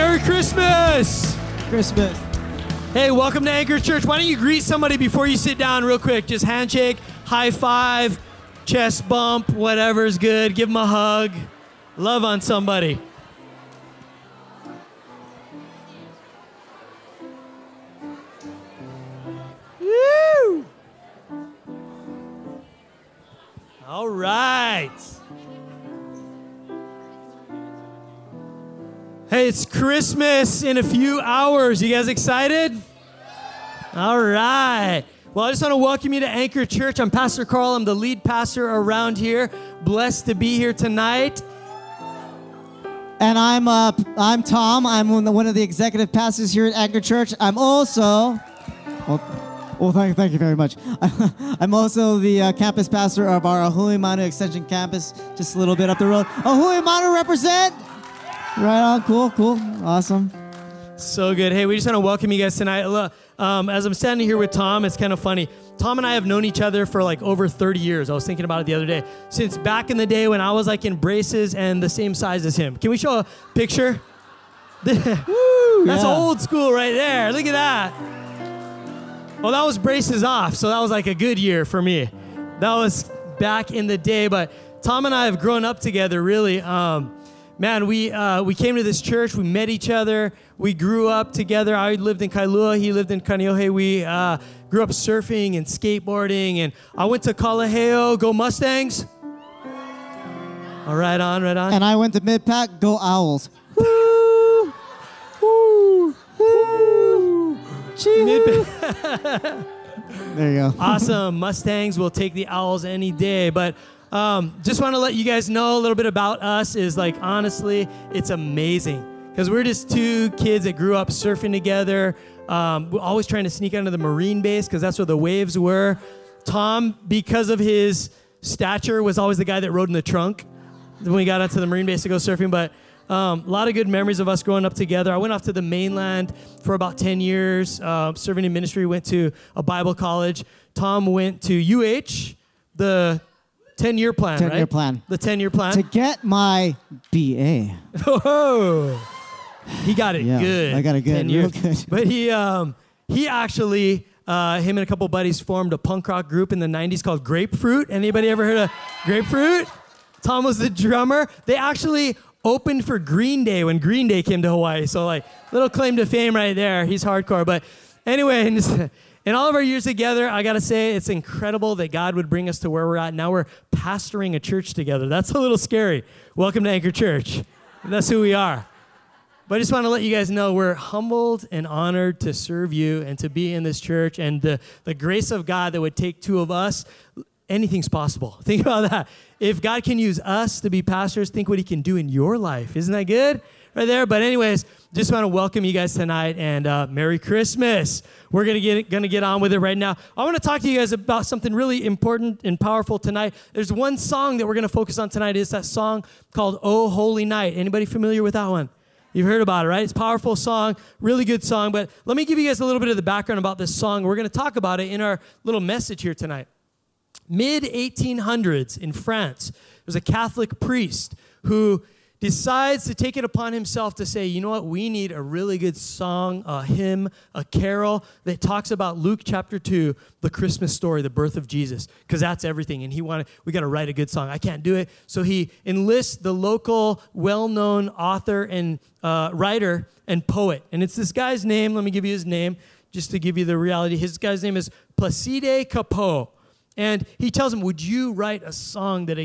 Merry Christmas! Christmas. Hey, welcome to Anchor Church. Why don't you greet somebody before you sit down, real quick? Just handshake, high five, chest bump, whatever's good. Give them a hug. Love on somebody. It's Christmas in a few hours. You guys excited? All right. Well, I just want to welcome you to Anchor Church. I'm Pastor Carl. I'm the lead pastor around here. Blessed to be here tonight. And I'm uh, I'm Tom. I'm one of the- executive pastors here at Anchor Church. I'm also, well, well thank, thank you very much. I'm also the uh, campus pastor of our Ahui Extension Campus, just a little bit up the road. Ahui represent. Right on. Cool. Cool. Awesome. So good. Hey, we just want to welcome you guys tonight. Look, Um, as I'm standing here with Tom, it's kind of funny. Tom and I have known each other for like over 30 years. I was thinking about it the other day. Since back in the day when I was like in braces and the same size as him. Can we show a picture? That's yeah. old school right there. Look at that. Well, that was braces off, so that was like a good year for me. That was back in the day, but Tom and I have grown up together. Really, um, man, we uh, we came to this church, we met each other, we grew up together. I lived in Kailua, he lived in Kaneohe. We uh, grew up surfing and skateboarding, and I went to Kalaheo. Go Mustangs! All right, on, right on. And I went to Mid Pac. Go Owls. Woo! Woo! Woo! There you go. awesome. Mustangs will take the Owls any day. But um, just want to let you guys know a little bit about us. Is like honestly, it's amazing because we're just two kids that grew up surfing together. Um, we're always trying to sneak under the marine base because that's where the waves were. Tom, because of his stature, was always the guy that rode in the trunk when we got onto the marine base to go surfing. But um, a lot of good memories of us growing up together. I went off to the mainland for about 10 years, uh, serving in ministry, went to a Bible college. Tom went to UH, the 10 year plan, 10 year right? plan. The 10 year plan. To get my BA. Oh, he got it Yeah, good. I got it good, 10 real years. good. But he, um, he actually, uh, him and a couple buddies formed a punk rock group in the 90s called Grapefruit. Anybody ever heard of Grapefruit? Tom was the drummer. They actually opened for Green Day when Green Day came to Hawaii. So, like, little claim to fame right there. He's hardcore. But anyway, in all of our years together, I got to say, it's incredible that God would bring us to where we're at. Now we're pastoring a church together. That's a little scary. Welcome to Anchor Church. That's who we are. But I just want to let you guys know we're humbled and honored to serve you and to be in this church and the, the grace of God that would take two of us. Anything's possible. Think about that. If God can use us to be pastors, think what He can do in your life. Isn't that good? Right there. But anyways, just want to welcome you guys tonight and uh, Merry Christmas. We're gonna get gonna get on with it right now. I want to talk to you guys about something really important and powerful tonight. There's one song that we're gonna focus on tonight. It's that song called "Oh Holy Night." Anybody familiar with that one? You've heard about it, right? It's a powerful song, really good song. But let me give you guys a little bit of the background about this song. We're to talk about it in our little message here tonight. Mid 1800s in France, there's a Catholic priest who decides to take it upon himself to say, you know what, we need a really good song, a hymn, a carol that talks about Luke chapter 2, the Christmas story, the birth of Jesus, because that's everything. And he wanted, we got to write a good song. I can't do it. So he enlists the local, well known author and uh, writer and poet. And it's this guy's name. Let me give you his name just to give you the reality. His guy's name is Placide Cappeau. And he tells him, Would you write a song that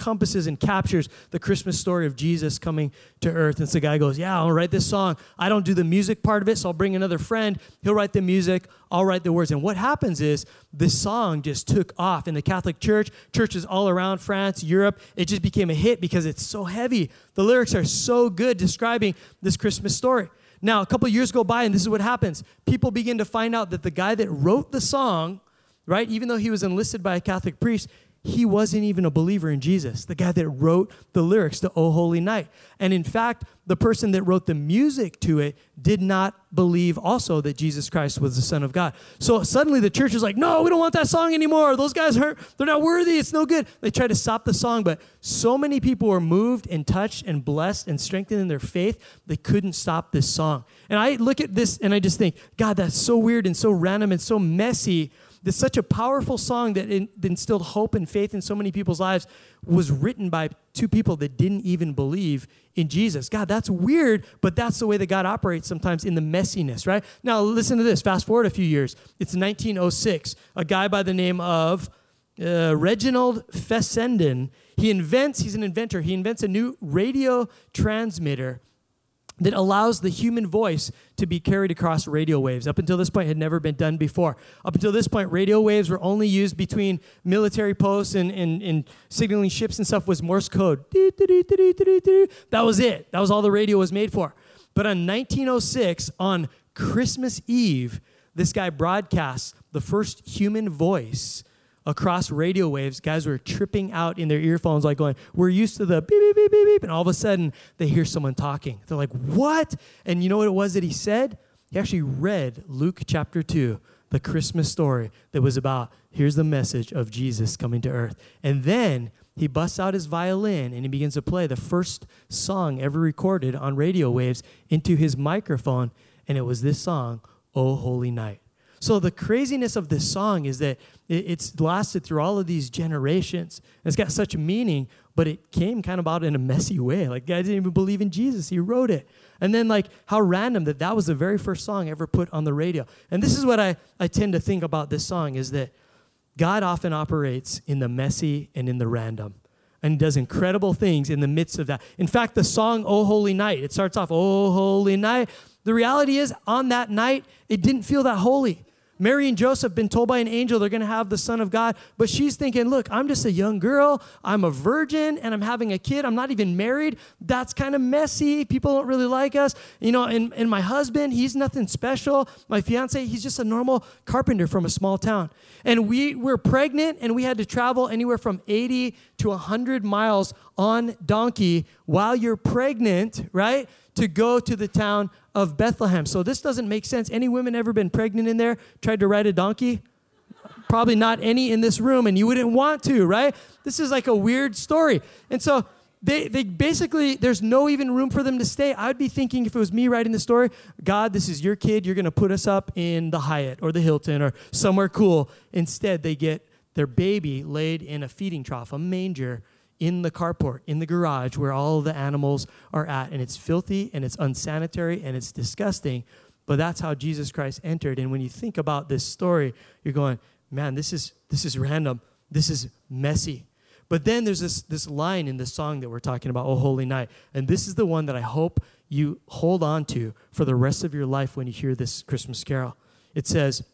encompasses and captures the Christmas story of Jesus coming to earth? And so the guy goes, Yeah, I'll write this song. I don't do the music part of it, so I'll bring another friend. He'll write the music, I'll write the words. And what happens is this song just took off in the Catholic Church, churches all around France, Europe. It just became a hit because it's so heavy. The lyrics are so good describing this Christmas story. Now, a couple years go by, and this is what happens. People begin to find out that the guy that wrote the song, right, even though he was enlisted by a Catholic priest, he wasn't even a believer in Jesus, the guy that wrote the lyrics to Oh Holy Night. And in fact, the person that wrote the music to it did not believe also that Jesus Christ was the Son of God. So suddenly the church is like, no, we don't want that song anymore. Those guys hurt. they're not worthy. It's no good. They tried to stop the song, but so many people were moved and touched and blessed and strengthened in their faith, they couldn't stop this song. And I look at this and I just think, God, that's so weird and so random and so messy this such a powerful song that, in, that instilled hope and faith in so many people's lives was written by two people that didn't even believe in Jesus. God, that's weird, but that's the way that God operates sometimes in the messiness, right? Now, listen to this. Fast forward a few years. It's 1906. A guy by the name of uh, Reginald Fessenden, he invents, he's an inventor, he invents a new radio transmitter that allows the human voice to be carried across radio waves. Up until this point, had never been done before. Up until this point, radio waves were only used between military posts and, and, and signaling ships and stuff was Morse code. That was it. That was all the radio was made for. But on 1906, on Christmas Eve, this guy broadcasts the first human voice across radio waves, guys were tripping out in their earphones, like going, We're used to the beep, beep, beep, beep, beep. And all of a sudden, they hear someone talking. They're like, What? And you know what it was that he said? He actually read Luke chapter 2, the Christmas story that was about here's the message of Jesus coming to earth. And then he busts out his violin and he begins to play the first song ever recorded on radio waves into his microphone. And it was this song, Oh Holy Night. So the craziness of this song is that it's lasted through all of these generations. It's got such meaning, but it came kind of about in a messy way. Like, guy didn't even believe in Jesus. He wrote it. And then, like, how random that that was the very first song ever put on the radio. And this is what I, I tend to think about this song is that God often operates in the messy and in the random. And does incredible things in the midst of that. In fact, the song, Oh Holy Night, it starts off, Oh Holy Night. The reality is, on that night, it didn't feel that holy. Mary and Joseph been told by an angel they're going to have the Son of God, but she's thinking, look, I'm just a young girl. I'm a virgin and I'm having a kid. I'm not even married. That's kind of messy. People don't really like us. You know, and, and my husband, he's nothing special. My fiance, he's just a normal carpenter from a small town. And we were pregnant and we had to travel anywhere from 80 to 100 miles on donkey while you're pregnant, right? To go to the town of Bethlehem. So this doesn't make sense. Any women ever been pregnant in there, tried to ride a donkey? Probably not any in this room, and you wouldn't want to, right? This is like a weird story. And so they, they basically, there's no even room for them to stay. I'd be thinking if it was me writing the story, God, this is your kid. You're going to put us up in the Hyatt or the Hilton or somewhere cool. Instead, they get their baby laid in a feeding trough, a manger, in the carport, in the garage where all the animals are at. And it's filthy and it's unsanitary and it's disgusting. But that's how Jesus Christ entered. And when you think about this story, you're going, man, this is, this is random. This is messy. But then there's this, this line in the song that we're talking about, Oh Holy Night. And this is the one that I hope you hold on to for the rest of your life when you hear this Christmas carol. It says,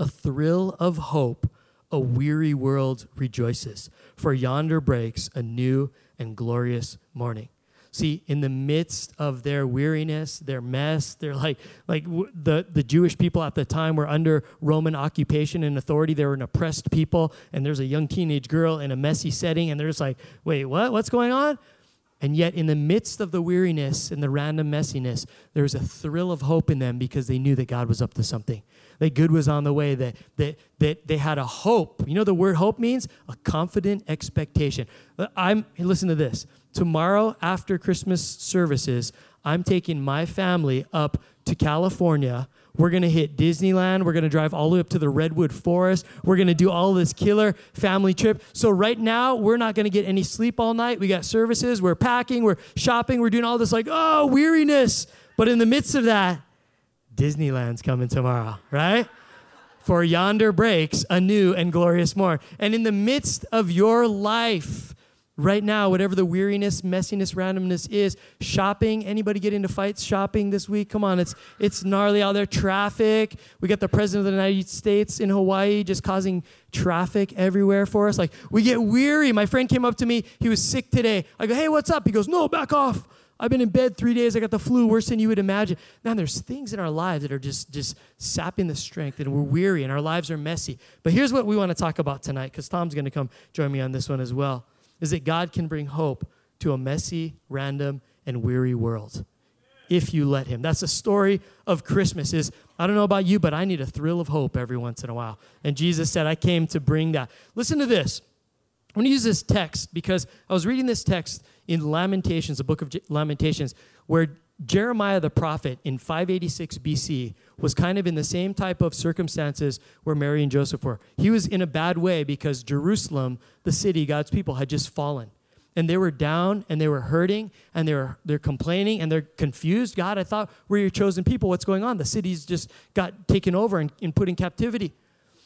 A thrill of hope a weary world rejoices, for yonder breaks a new and glorious morning. See, in the midst of their weariness, their mess, they're like, like the, the Jewish people at the time were under Roman occupation and authority. They were an oppressed people, and there's a young teenage girl in a messy setting, and they're just like, wait, what? What's going on? And yet, in the midst of the weariness and the random messiness, there was a thrill of hope in them because they knew that God was up to something that good was on the way, that, that, that they had a hope. You know the word hope means? A confident expectation. I'm, listen to this. Tomorrow, after Christmas services, I'm taking my family up to California. We're going to hit Disneyland. We're going to drive all the way up to the Redwood Forest. We're going to do all this killer family trip. So, right now, we're not going to get any sleep all night. We got services. We're packing. We're shopping. We're doing all this, like, oh, weariness. But in the midst of that, Disneyland's coming tomorrow, right? For yonder breaks a new and glorious morn. And in the midst of your life, right now, whatever the weariness, messiness, randomness is, shopping. Anybody get into fights shopping this week? Come on, it's it's gnarly out there. Traffic. We got the president of the United States in Hawaii just causing traffic everywhere for us. Like we get weary. My friend came up to me. He was sick today. I go, hey, what's up? He goes, no, back off. I've been in bed three days. I got the flu, worse than you would imagine. Man, there's things in our lives that are just, just sapping the strength, and we're weary, and our lives are messy. But here's what we want to talk about tonight, because Tom's going to come join me on this one as well, is that God can bring hope to a messy, random, and weary world if you let him. That's the story of Christmas is I don't know about you, but I need a thrill of hope every once in a while. And Jesus said, I came to bring that. Listen to this. I'm going to use this text because I was reading this text in Lamentations, the book of Lamentations, where Jeremiah the prophet in 586 BC was kind of in the same type of circumstances where Mary and Joseph were. He was in a bad way because Jerusalem, the city, God's people, had just fallen. And they were down and they were hurting and they were they're complaining and they're confused. God, I thought we're your chosen people. What's going on? The city's just got taken over and, and put in captivity.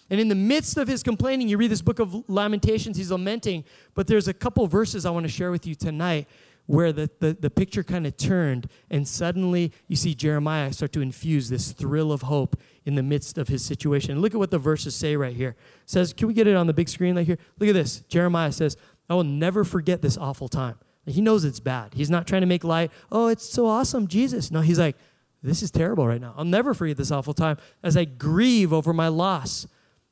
And in the midst of his complaining, you read this book of Lamentations, he's lamenting. But there's a couple verses I want to share with you tonight where the, the, the picture kind of turned, and suddenly you see Jeremiah start to infuse this thrill of hope in the midst of his situation. Look at what the verses say right here. It says, can we get it on the big screen right here? Look at this. Jeremiah says, I will never forget this awful time. He knows it's bad. He's not trying to make light, oh, it's so awesome, Jesus. No, he's like, this is terrible right now. I'll never forget this awful time as I grieve over my loss.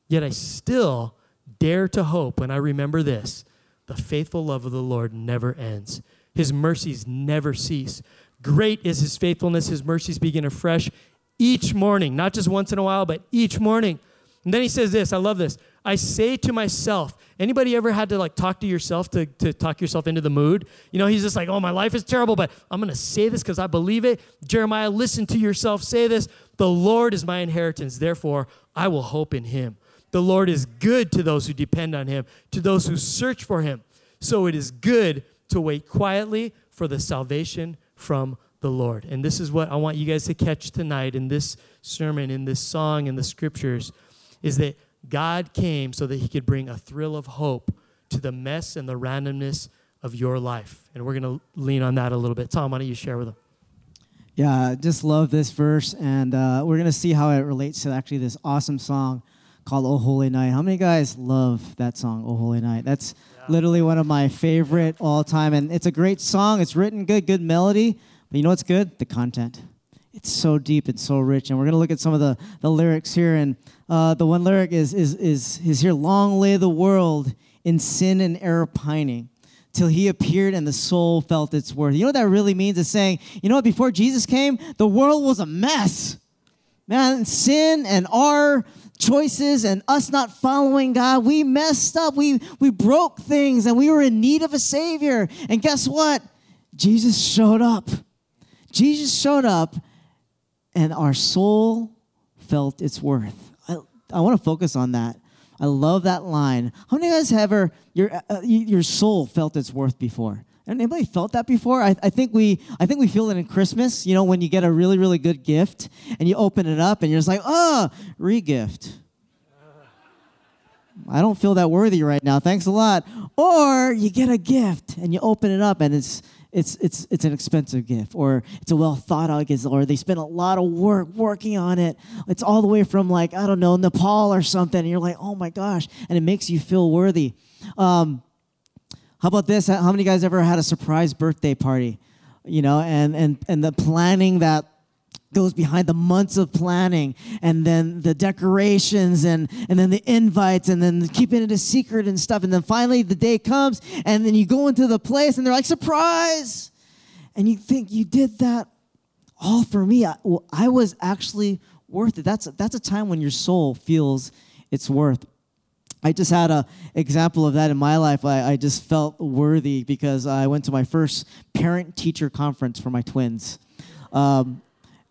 Yet I still dare to hope when I remember this the faithful love of the Lord never ends, His mercies never cease. Great is His faithfulness, His mercies begin afresh each morning, not just once in a while, but each morning. And then He says this I love this. I say to myself, anybody ever had to like talk to yourself to, to talk yourself into the mood? You know, he's just like, oh, my life is terrible, but I'm going to say this because I believe it. Jeremiah, listen to yourself say this. The Lord is my inheritance. Therefore, I will hope in him. The Lord is good to those who depend on him, to those who search for him. So it is good to wait quietly for the salvation from the Lord. And this is what I want you guys to catch tonight in this sermon, in this song, in the scriptures, is that God came so that he could bring a thrill of hope to the mess and the randomness of your life. And we're going to lean on that a little bit. Tom, why don't you share with them? Yeah, just love this verse, and uh, we're going to see how it relates to actually this awesome song called Oh Holy Night. How many guys love that song, Oh Holy Night? That's. Literally one of my favorite all time. And it's a great song. It's written good, good melody. But you know what's good? The content. It's so deep, it's so rich. And we're going to look at some of the, the lyrics here. And uh, the one lyric is, is, is, is here Long lay the world in sin and error pining till he appeared and the soul felt its worth. You know what that really means? It's saying, you know what, before Jesus came, the world was a mess. Man, sin and our choices and us not following God, we messed up. We, we broke things and we were in need of a Savior. And guess what? Jesus showed up. Jesus showed up and our soul felt its worth. I, I want to focus on that. I love that line. How many of you guys have ever, your, uh, your soul felt its worth before? Anybody felt that before? I, I, think we I think we feel it in Christmas. You know, when you get a really really good gift and you open it up and you're just like, oh, regift. I don't feel that worthy right now. Thanks a lot. Or you get a gift and you open it up and it's it's it's it's an expensive gift or it's a well thought out gift or they spent a lot of work working on it. It's all the way from like I don't know Nepal or something and you're like, oh my gosh, and it makes you feel worthy. Um, how about this? How many guys ever had a surprise birthday party? You know, and and and the planning that goes behind the months of planning and then the decorations and and then the invites and then keeping it a secret and stuff and then finally the day comes and then you go into the place and they're like surprise and you think you did that all for me I, well, I was actually worth it that's that's a time when your soul feels its worth I just had an example of that in my life. I, I, just felt worthy because I went to my first parent teacher conference for my twins um,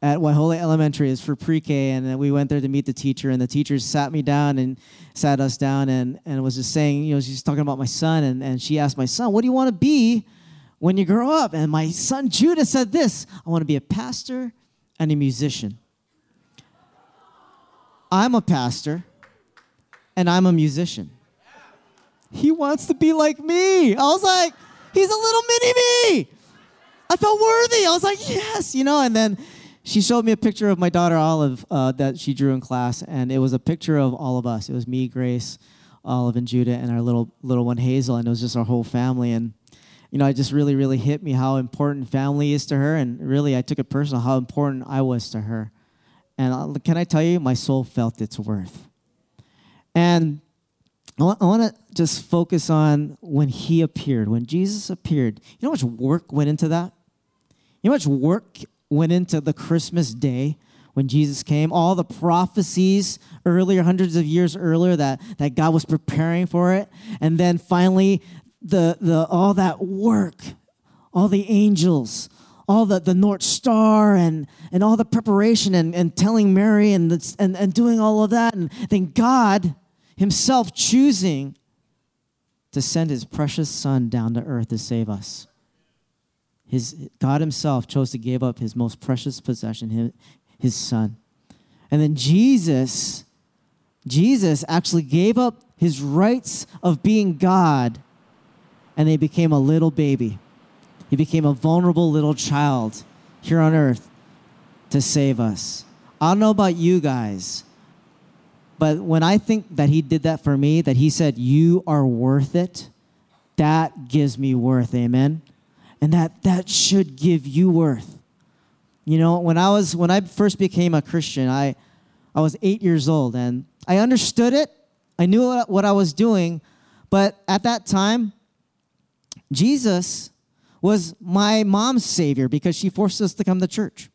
at Waiahole Elementary. It's for pre K. And we went there to meet the teacher. And the teacher sat me down and sat us down and, and was just saying, you know, she's talking about my son. And, and she asked my son, What do you want to be when you grow up? And my son Judah said this I want to be a pastor and a musician. I'm a pastor and I'm a musician. He wants to be like me. I was like, he's a little mini me. I felt worthy. I was like, yes, you know. And then she showed me a picture of my daughter Olive uh, that she drew in class, and it was a picture of all of us. It was me, Grace, Olive, and Judah, and our little little one Hazel, and it was just our whole family. And you know, it just really, really hit me how important family is to her. And really, I took it personal how important I was to her. And uh, can I tell you, my soul felt its worth. And I want to just focus on when he appeared, when Jesus appeared. You know how much work went into that? You know how much work went into the Christmas day when Jesus came? All the prophecies earlier, hundreds of years earlier, that, that God was preparing for it. And then finally, the, the, all that work, all the angels, all the, the North Star and, and all the preparation and, and telling Mary and, the, and, and doing all of that. And then God himself choosing to send his precious son down to earth to save us. His, God himself chose to give up his most precious possession, his, his son. And then Jesus, Jesus actually gave up his rights of being God and they became a little baby. He became a vulnerable little child here on earth to save us. I don't know about you guys, but when I think that he did that for me, that he said, You are worth it, that gives me worth. Amen. And that that should give you worth. You know, when I was when I first became a Christian, I I was eight years old and I understood it. I knew what I was doing, but at that time, Jesus was my mom's savior because she forced us to come to church.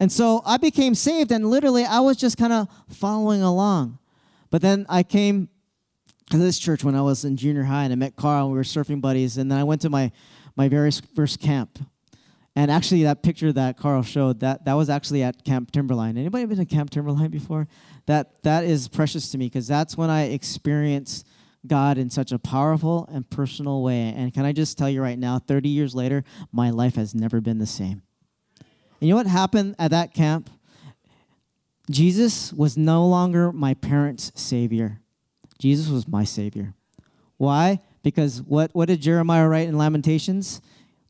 And so I became saved, and literally I was just kind of following along. But then I came to this church when I was in junior high, and I met Carl, and we were surfing buddies. And then I went to my, my very first camp. And actually, that picture that Carl showed, that, that was actually at Camp Timberline. Anybody been to Camp Timberline before? That, that is precious to me because that's when I experienced God in such a powerful and personal way. And can I just tell you right now, 30 years later, my life has never been the same. You know what happened at that camp? Jesus was no longer my parents' savior. Jesus was my savior. Why? Because what, what did Jeremiah write in Lamentations?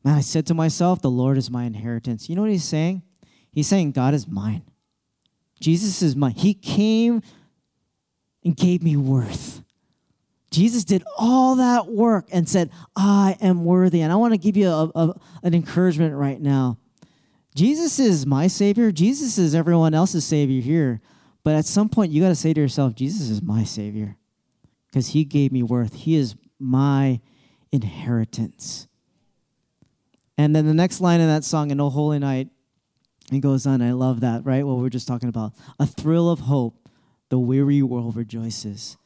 Man, I said to myself, the Lord is my inheritance. You know what he's saying? He's saying, God is mine. Jesus is mine. He came and gave me worth. Jesus did all that work and said, I am worthy. And I want to give you a, a, an encouragement right now. Jesus is my Savior. Jesus is everyone else's Savior here. But at some point, you got to say to yourself, Jesus is my Savior because He gave me worth. He is my inheritance. And then the next line in that song, in O Holy Night, it goes on. I love that, right? What we are just talking about. A thrill of hope, the weary world rejoices.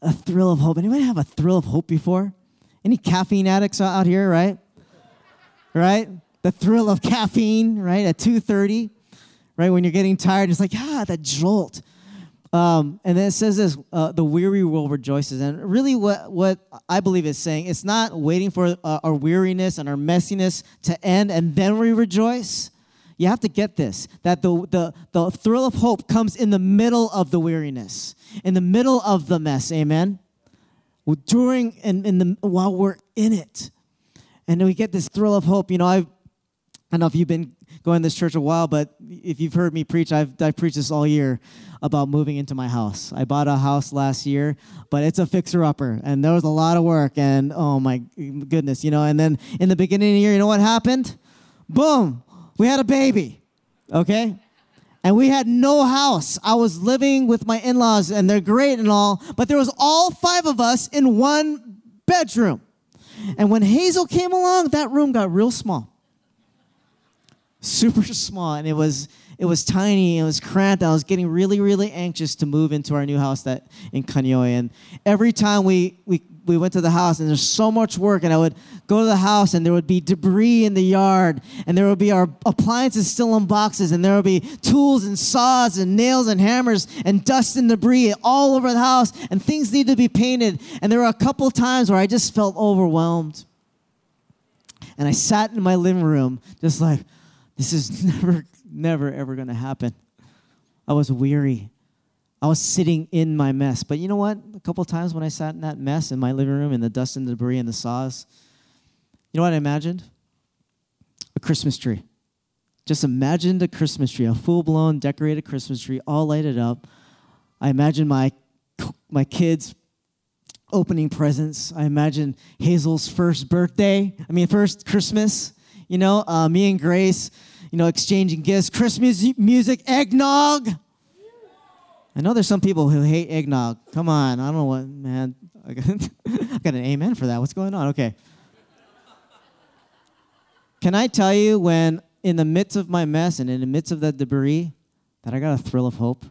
A thrill of hope. Anybody have a thrill of hope before? Any caffeine addicts out here, right? Right? The thrill of caffeine, right, at 2.30, right, when you're getting tired, it's like, ah, that jolt. Um, and then it says this, uh, the weary will rejoices. And really what, what I believe it's saying, it's not waiting for uh, our weariness and our messiness to end and then we rejoice. You have to get this, that the, the, the thrill of hope comes in the middle of the weariness, in the middle of the mess, amen? During and in the, while we're in it. And then we get this thrill of hope. You know, I've I don't know if you've been going to this church a while, but if you've heard me preach, I've, I've preached this all year about moving into my house. I bought a house last year, but it's a fixer upper, and there was a lot of work, and oh my goodness, you know. And then in the beginning of the year, you know what happened? Boom, we had a baby, okay? And we had no house. I was living with my in laws, and they're great and all, but there was all five of us in one bedroom. And when Hazel came along, that room got real small super small and it was it was tiny it was cramped. I was getting really really anxious to move into our new house that in Kaneohe. and every time we, we we went to the house and there's so much work and i would go to the house and there would be debris in the yard and there would be our appliances still in boxes and there would be tools and saws and nails and hammers and dust and debris all over the house and things need to be painted. And there were a couple times where i just felt overwhelmed. And i sat in my living room just like this is never, never, ever going to happen. I was weary. I was sitting in my mess. But you know what? A couple times when I sat in that mess in my living room, in the dust and the debris and the saws, you know what I imagined? A Christmas tree. Just imagined a Christmas tree, a full blown decorated Christmas tree, all lighted up. I imagined my, my kids opening presents. I imagine Hazel's first birthday. I mean, first Christmas. You know, uh, me and Grace, you know, exchanging gifts, Christmas music, eggnog. I know there's some people who hate eggnog. Come on, I don't know what, man. I got, an amen for that. What's going on? Okay. Can I tell you when, in the midst of my mess and in the midst of that debris, that I got a thrill of hope?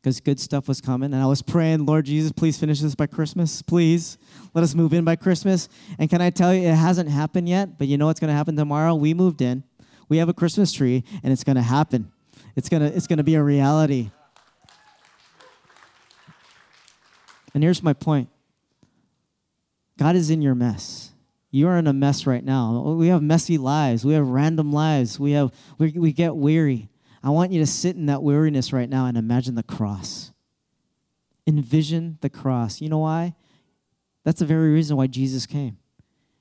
Because good stuff was coming. And I was praying, Lord Jesus, please finish this by Christmas. Please let us move in by Christmas. And can I tell you, it hasn't happened yet, but you know what's going to happen tomorrow? We moved in. We have a Christmas tree, and it's going to happen. It's going to it's going to be a reality. And here's my point God is in your mess. You are in a mess right now. We have messy lives. We have random lives. We, have, we, we get weary. I want you to sit in that weariness right now and imagine the cross. Envision the cross. You know why? That's the very reason why Jesus came.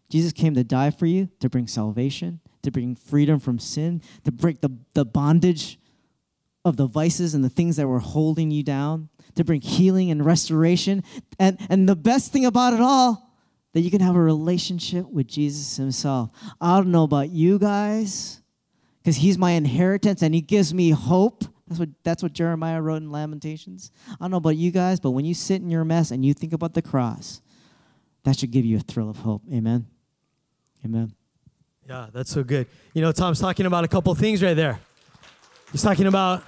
Jesus came to die for you, to bring salvation, to bring freedom from sin, to break the, the bondage of the vices and the things that were holding you down, to bring healing and restoration. And, and the best thing about it all, that you can have a relationship with Jesus Himself. I don't know about you guys, because He's my inheritance and He gives me hope. That's what, that's what Jeremiah wrote in Lamentations. I don't know about you guys, but when you sit in your mess and you think about the cross, that should give you a thrill of hope. Amen. Amen. Yeah, that's so good. You know, Tom's talking about a couple things right there. He's talking about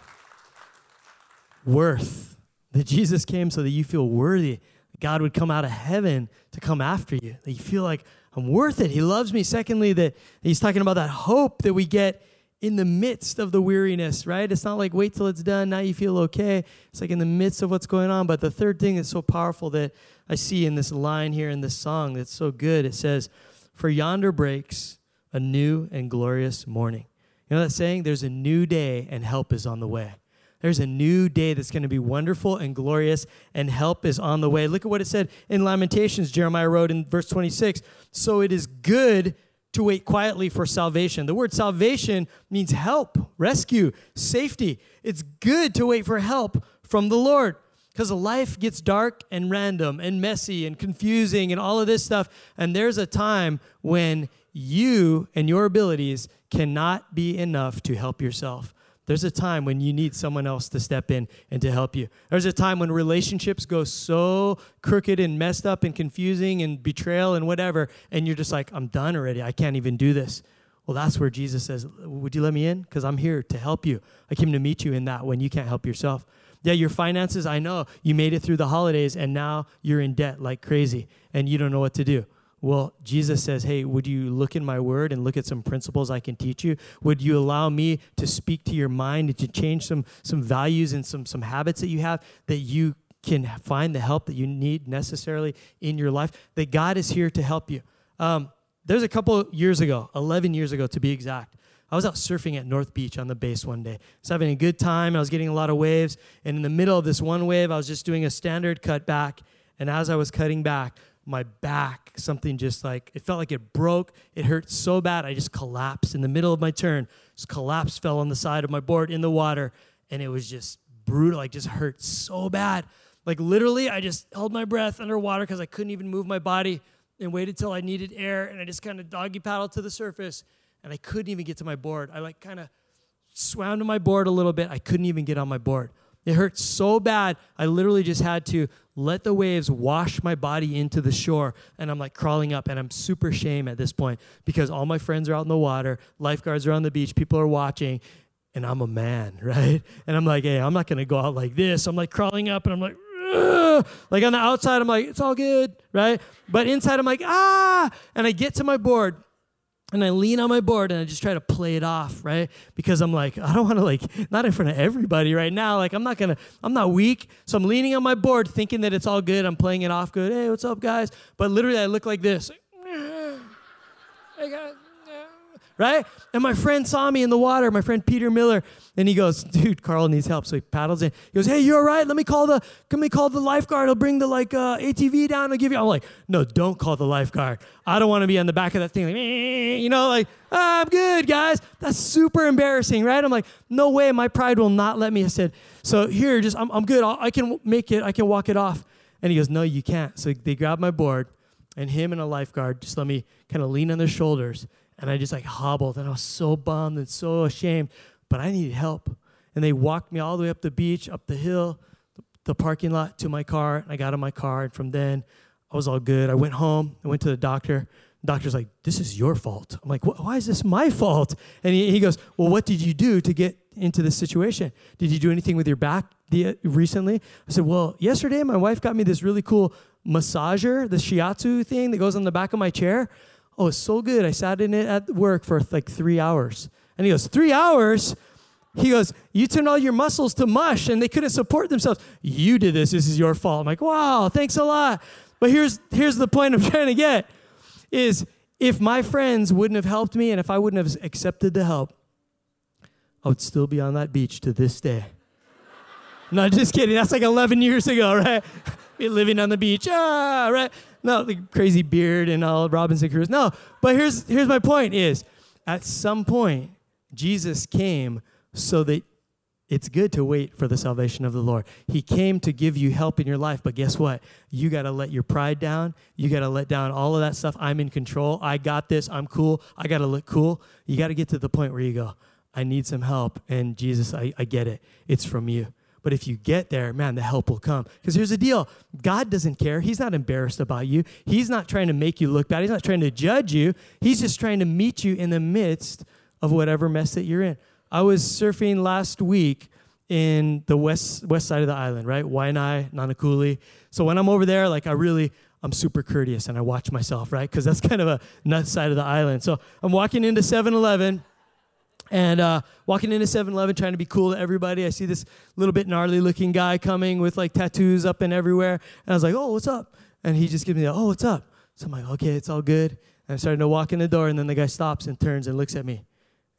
worth, that Jesus came so that you feel worthy. God would come out of heaven to come after you, that you feel like I'm worth it. He loves me. Secondly, that he's talking about that hope that we get in the midst of the weariness, right? It's not like wait till it's done, now you feel okay. It's like in the midst of what's going on. But the third thing that's so powerful that I see in this line here in this song that's so good, it says, For yonder breaks a new and glorious morning. You know that saying? There's a new day and help is on the way. There's a new day that's going to be wonderful and glorious, and help is on the way. Look at what it said in Lamentations, Jeremiah wrote in verse 26. So it is good to wait quietly for salvation. The word salvation means help, rescue, safety. It's good to wait for help from the Lord because life gets dark and random and messy and confusing and all of this stuff. And there's a time when you and your abilities cannot be enough to help yourself. There's a time when you need someone else to step in and to help you. There's a time when relationships go so crooked and messed up and confusing and betrayal and whatever, and you're just like, I'm done already. I can't even do this. Well, that's where Jesus says, Would you let me in? Because I'm here to help you. I came to meet you in that when you can't help yourself. Yeah, your finances, I know you made it through the holidays and now you're in debt like crazy and you don't know what to do. Well, Jesus says, Hey, would you look in my word and look at some principles I can teach you? Would you allow me to speak to your mind and to change some, some values and some, some habits that you have that you can find the help that you need necessarily in your life? That God is here to help you. Um, there's a couple years ago, 11 years ago to be exact, I was out surfing at North Beach on the base one day. I was having a good time. I was getting a lot of waves. And in the middle of this one wave, I was just doing a standard cut back. And as I was cutting back, my back, something just like, it felt like it broke. It hurt so bad, I just collapsed in the middle of my turn. Just collapsed, fell on the side of my board in the water, and it was just brutal. Like, just hurt so bad. Like, literally, I just held my breath underwater because I couldn't even move my body and waited till I needed air, and I just kind of doggy paddled to the surface, and I couldn't even get to my board. I like kind of swam to my board a little bit. I couldn't even get on my board. It hurt so bad, I literally just had to let the waves wash my body into the shore. And I'm like crawling up, and I'm super shame at this point because all my friends are out in the water, lifeguards are on the beach, people are watching, and I'm a man, right? And I'm like, hey, I'm not gonna go out like this. I'm like crawling up, and I'm like, Ugh. like on the outside, I'm like, it's all good, right? But inside, I'm like, ah, and I get to my board and I lean on my board and I just try to play it off, right? Because I'm like, I don't want to like, not in front of everybody right now. Like, I'm not gonna, I'm not weak. So I'm leaning on my board thinking that it's all good. I'm playing it off good. Hey, what's up, guys? But literally, I look like this. Hey, guys right? And my friend saw me in the water, my friend Peter Miller, and he goes, dude, Carl needs help. So he paddles in. He goes, hey, you're all right? Let me call the, can we call the lifeguard? I'll bring the like uh, ATV down. I'll give you. I'm like, no, don't call the lifeguard. I don't want to be on the back of that thing, like, you know, like, ah, I'm good, guys. That's super embarrassing, right? I'm like, no way, my pride will not let me. I said, so here, just, I'm, I'm good. I'll, I can make it. I can walk it off. And he goes, No, you can't. So they grabbed my board, and him and a lifeguard just let me kind of lean on their shoulders. And I just like hobbled, and I was so bummed and so ashamed, but I needed help. And they walked me all the way up the beach, up the hill, the parking lot to my car. And I got in my car, and from then, I was all good. I went home, I went to the doctor. The doctor's like, This is your fault. I'm like, Why is this my fault? And he, he goes, Well, what did you do to get into this situation? Did you do anything with your back the, recently? I said, Well, yesterday my wife got me this really cool massager, the shiatsu thing that goes on the back of my chair. Oh, it's so good. I sat in it at work for like three hours. And he goes, Three hours? He goes, You turned all your muscles to mush and they couldn't support themselves. You did this. This is your fault. I'm like, Wow, thanks a lot. But here's, here's the point I'm trying to get is if my friends wouldn't have helped me and if I wouldn't have accepted the help, I would still be on that beach to this day. no, just kidding. That's like 11 years ago, right? Be living on the beach, ah, right? No, the crazy beard and all Robinson Crusoe. No, but here's here's my point: is at some point Jesus came so that it's good to wait for the salvation of the Lord. He came to give you help in your life, but guess what? You got to let your pride down. You got to let down all of that stuff. I'm in control. I got this. I'm cool. I got to look cool. You got to get to the point where you go, I need some help. And Jesus, I, I get it. It's from you. But if you get there, man, the help will come. Because here's the deal God doesn't care. He's not embarrassed about you. He's not trying to make you look bad. He's not trying to judge you. He's just trying to meet you in the midst of whatever mess that you're in. I was surfing last week in the west west side of the island, right? Waianae, Nanakuli. So when I'm over there, like I really, I'm super courteous and I watch myself, right? Because that's kind of a nuts side of the island. So I'm walking into 7-Eleven and uh, walking into 7-Eleven trying to be cool to everybody. I see this little bit gnarly looking guy coming with like tattoos up and everywhere. And I was like, oh, what's up? And he just gives me the, oh, what's up? So I'm like, okay, it's all good. And I'm starting to walk in the door and then the guy stops and turns and looks at me.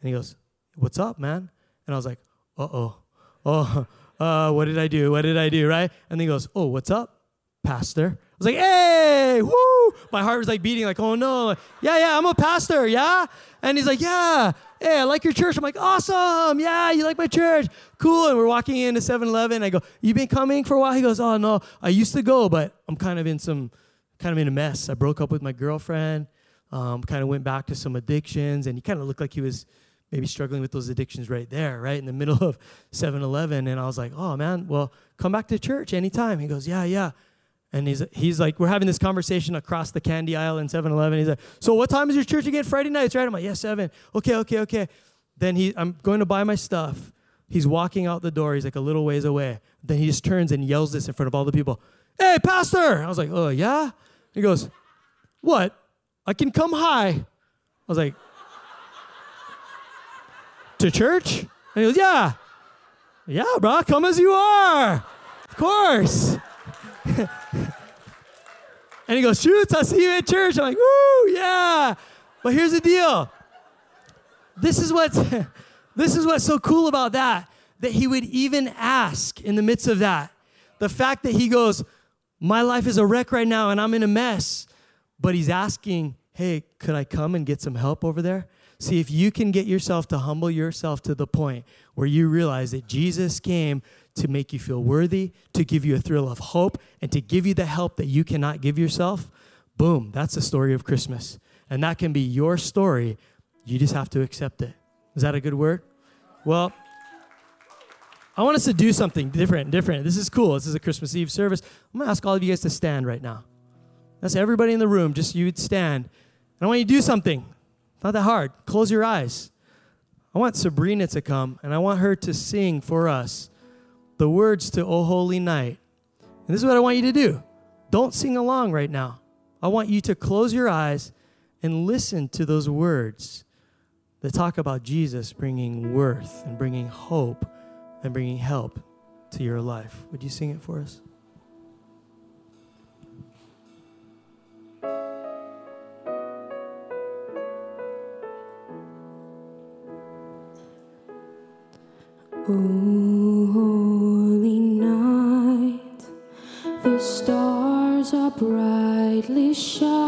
And he goes, what's up, man? And I was like, uh-oh. Oh, uh, what did I do? What did I do, right? And he goes, oh, what's up, pastor? I was like, hey, woo! My heart was like beating, like, oh no. Yeah, yeah, I'm a pastor, yeah? And he's like, yeah, hey, I like your church. I'm like, awesome. Yeah, you like my church. Cool. And we're walking into 7 Eleven. I go, you been coming for a while? He goes, oh, no, I used to go, but I'm kind of in some, kind of in a mess. I broke up with my girlfriend, um, kind of went back to some addictions, and he kind of looked like he was maybe struggling with those addictions right there, right in the middle of 7 Eleven. And I was like, oh, man, well, come back to church anytime. He goes, yeah, yeah. And he's, he's like, we're having this conversation across the candy aisle in 7 Eleven. He's like, so what time is your church again? Friday nights, right? I'm like, yeah, 7. Okay, okay, okay. Then he, I'm going to buy my stuff. He's walking out the door. He's like a little ways away. Then he just turns and yells this in front of all the people. Hey, pastor! I was like, oh, yeah? He goes, what? I can come high. I was like, to church? And he goes, yeah. Yeah, bro, come as you are. Of course. and he goes, shoots, I'll see you at church. I'm like, woo, yeah. But here's the deal. This is what's this is what's so cool about that. That he would even ask in the midst of that. The fact that he goes, My life is a wreck right now and I'm in a mess. But he's asking, Hey, could I come and get some help over there? See, if you can get yourself to humble yourself to the point where you realize that Jesus came to make you feel worthy, to give you a thrill of hope, and to give you the help that you cannot give yourself, boom, that's the story of Christmas. And that can be your story. You just have to accept it. Is that a good word? Well, I want us to do something different, different. This is cool. This is a Christmas Eve service. I'm going to ask all of you guys to stand right now. That's everybody in the room, just you would stand. And I want you to do something. Not that hard. Close your eyes. I want Sabrina to come and I want her to sing for us the words to O Holy Night. And this is what I want you to do. Don't sing along right now. I want you to close your eyes and listen to those words that talk about Jesus bringing worth and bringing hope and bringing help to your life. Would you sing it for us? Holy night, the stars are brightly shining.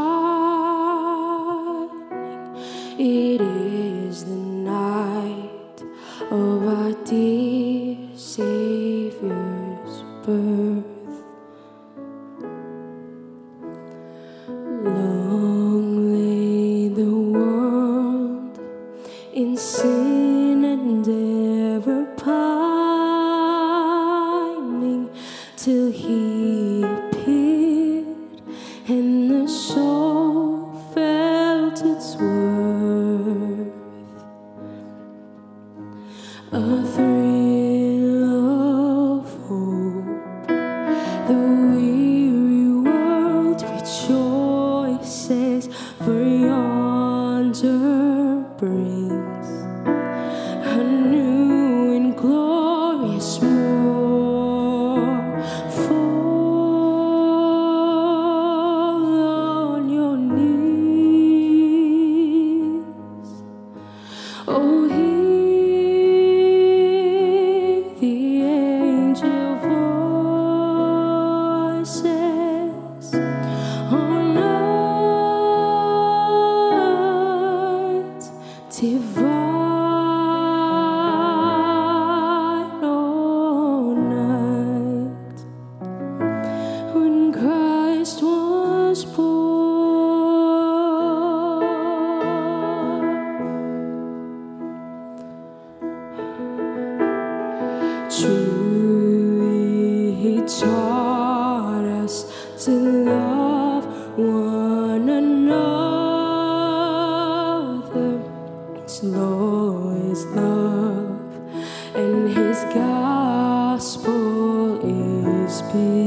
It and His gospel is peace.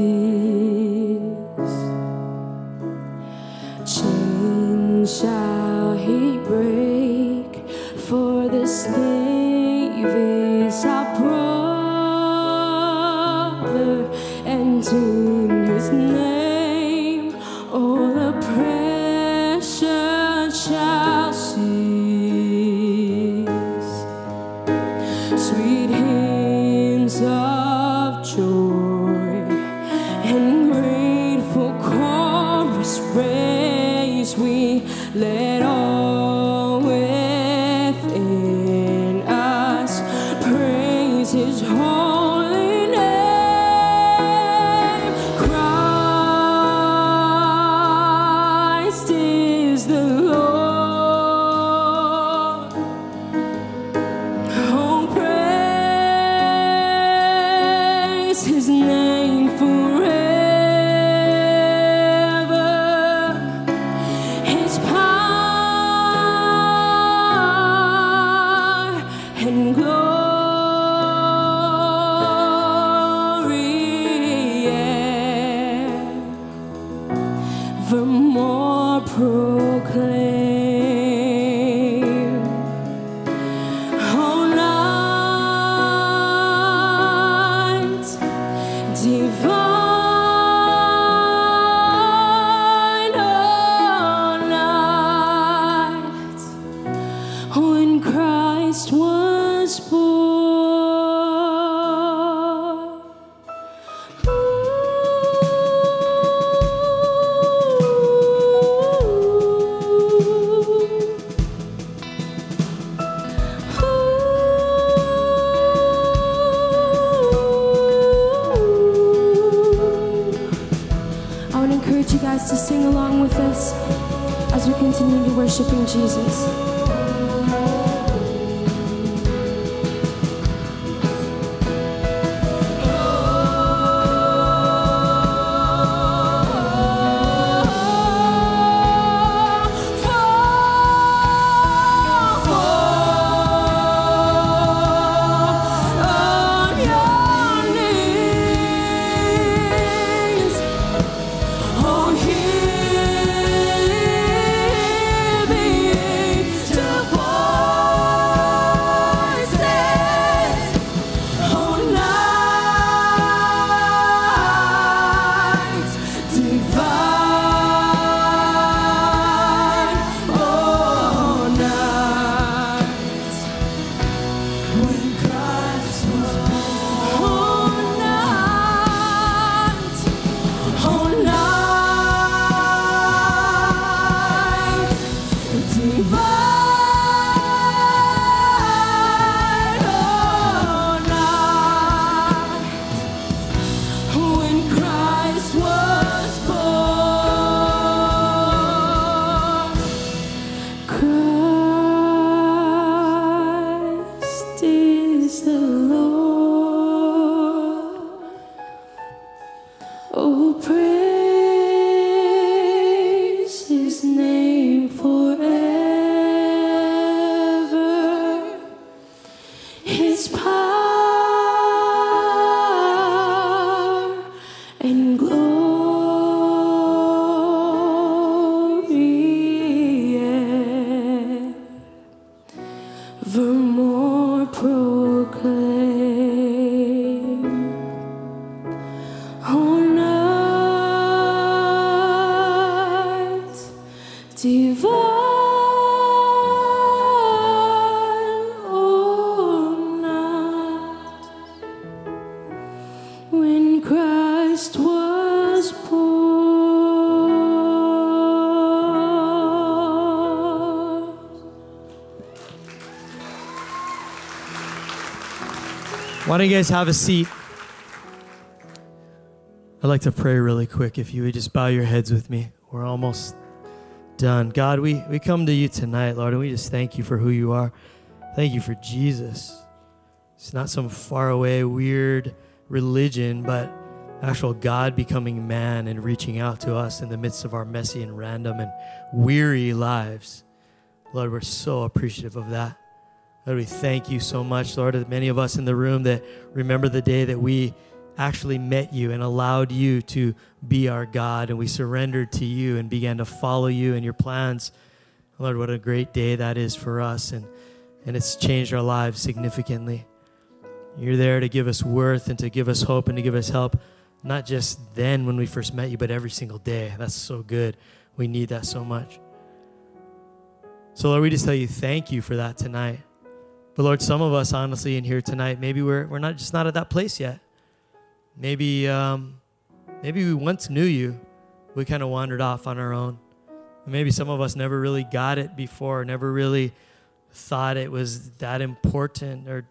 Why don't you guys have a seat? I'd like to pray really quick. If you would just bow your heads with me, we're almost done. God, we, we come to you tonight, Lord, and we just thank you for who you are. Thank you for Jesus. It's not some faraway, weird religion, but actual God becoming man and reaching out to us in the midst of our messy and random and weary lives. Lord, we're so appreciative of that. Lord, we thank you so much, Lord, many of us in the room that remember the day that we actually met you and allowed you to be our God and we surrendered to you and began to follow you and your plans. Lord, what a great day that is for us and, and it's changed our lives significantly. You're there to give us worth and to give us hope and to give us help, not just then when we first met you, but every single day. That's so good. We need that so much. So, Lord, we just tell you thank you for that tonight. But Lord, some of us honestly in here tonight, maybe we're, we're not just not at that place yet. Maybe um, maybe we once knew you, we kind of wandered off on our own. Maybe some of us never really got it before, never really thought it was that important or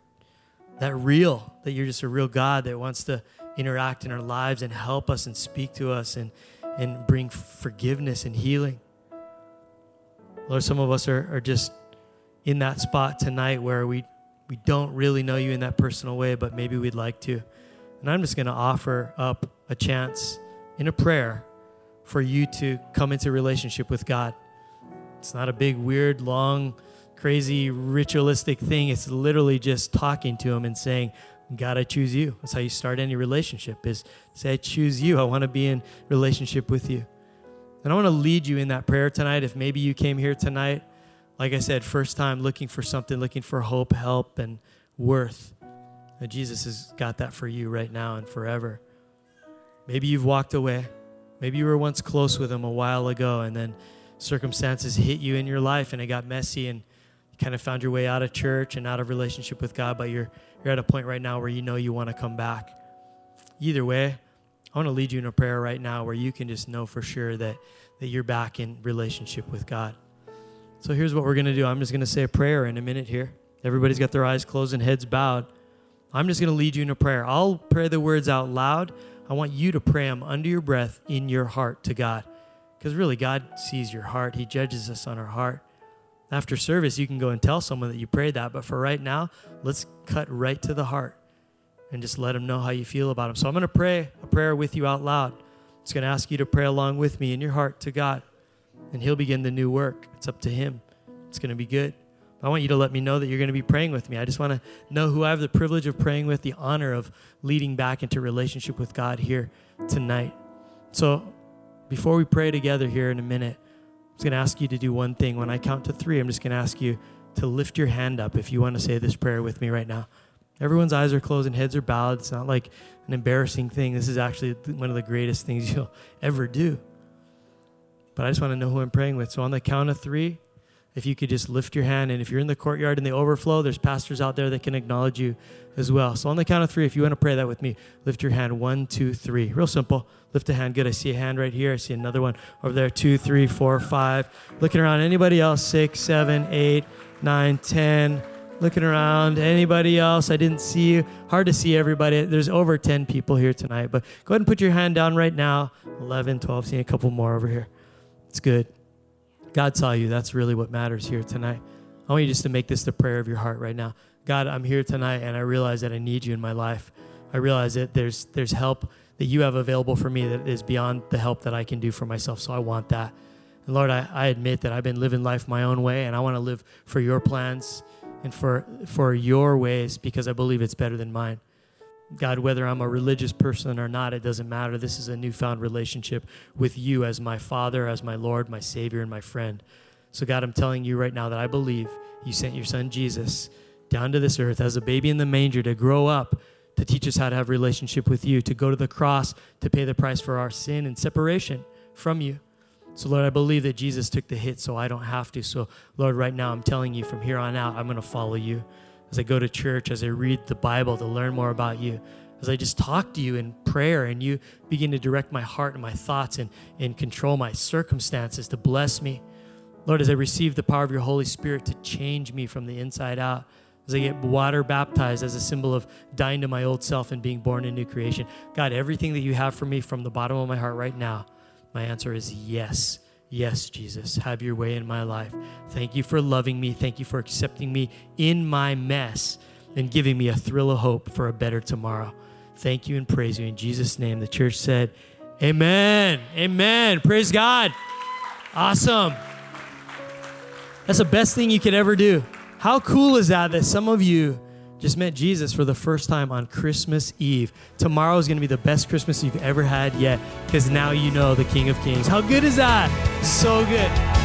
that real, that you're just a real God that wants to interact in our lives and help us and speak to us and, and bring forgiveness and healing. Lord, some of us are, are just in that spot tonight where we, we don't really know you in that personal way, but maybe we'd like to. And I'm just going to offer up a chance in a prayer for you to come into relationship with God. It's not a big, weird, long, crazy, ritualistic thing. It's literally just talking to Him and saying, God, I choose you. That's how you start any relationship is say, I choose you. I want to be in relationship with you. And I want to lead you in that prayer tonight. If maybe you came here tonight, like I said, first time looking for something, looking for hope, help, and worth. And Jesus has got that for you right now and forever. Maybe you've walked away. Maybe you were once close with him a while ago, and then circumstances hit you in your life and it got messy, and you kind of found your way out of church and out of relationship with God, but you're, you're at a point right now where you know you want to come back. Either way, I want to lead you in a prayer right now where you can just know for sure that, that you're back in relationship with God. So here's what we're going to do I'm just going to say a prayer in a minute here. Everybody's got their eyes closed and heads bowed. I'm just going to lead you in a prayer. I'll pray the words out loud. I want you to pray them under your breath in your heart to God. Because really, God sees your heart, He judges us on our heart. After service, you can go and tell someone that you prayed that. But for right now, let's cut right to the heart and just let them know how you feel about them. So I'm going to pray a prayer with you out loud. It's going to ask you to pray along with me in your heart to God, and He'll begin the new work. It's up to Him. It's going to be good. I want you to let me know that you're going to be praying with me. I just want to know who I have the privilege of praying with, the honor of leading back into relationship with God here tonight. So, before we pray together here in a minute, I'm just going to ask you to do one thing. When I count to three, I'm just going to ask you to lift your hand up if you want to say this prayer with me right now. Everyone's eyes are closed and heads are bowed. It's not like an embarrassing thing. This is actually one of the greatest things you'll ever do. But I just want to know who I'm praying with. So, on the count of three, if you could just lift your hand. And if you're in the courtyard in the overflow, there's pastors out there that can acknowledge you as well. So on the count of three, if you want to pray that with me, lift your hand. One, two, three. Real simple. Lift a hand. Good. I see a hand right here. I see another one over there. Two, three, four, five. Looking around. Anybody else? Six, seven, eight, nine, ten. Looking around. Anybody else? I didn't see you. Hard to see everybody. There's over 10 people here tonight. But go ahead and put your hand down right now. 11, 12. Seeing a couple more over here. It's good. God saw you. That's really what matters here tonight. I want you just to make this the prayer of your heart right now. God, I'm here tonight and I realize that I need you in my life. I realize that there's there's help that you have available for me that is beyond the help that I can do for myself. So I want that. And Lord, I, I admit that I've been living life my own way and I want to live for your plans and for for your ways because I believe it's better than mine. God, whether I'm a religious person or not, it doesn't matter. This is a newfound relationship with you as my Father, as my Lord, my Savior, and my friend. So, God, I'm telling you right now that I believe you sent your son Jesus down to this earth as a baby in the manger to grow up, to teach us how to have relationship with you, to go to the cross, to pay the price for our sin and separation from you. So, Lord, I believe that Jesus took the hit so I don't have to. So, Lord, right now I'm telling you from here on out, I'm going to follow you as I go to church, as I read the Bible to learn more about you. as I just talk to you in prayer and you begin to direct my heart and my thoughts and, and control my circumstances to bless me. Lord, as I receive the power of your Holy Spirit to change me from the inside out, as I get water baptized as a symbol of dying to my old self and being born a new creation. God, everything that you have for me from the bottom of my heart right now, my answer is yes. Yes, Jesus, have your way in my life. Thank you for loving me. Thank you for accepting me in my mess and giving me a thrill of hope for a better tomorrow. Thank you and praise you. In Jesus' name, the church said, Amen. Amen. Praise God. Awesome. That's the best thing you could ever do. How cool is that that some of you just met Jesus for the first time on Christmas Eve? Tomorrow is going to be the best Christmas you've ever had yet because now you know the King of Kings. How good is that? So good.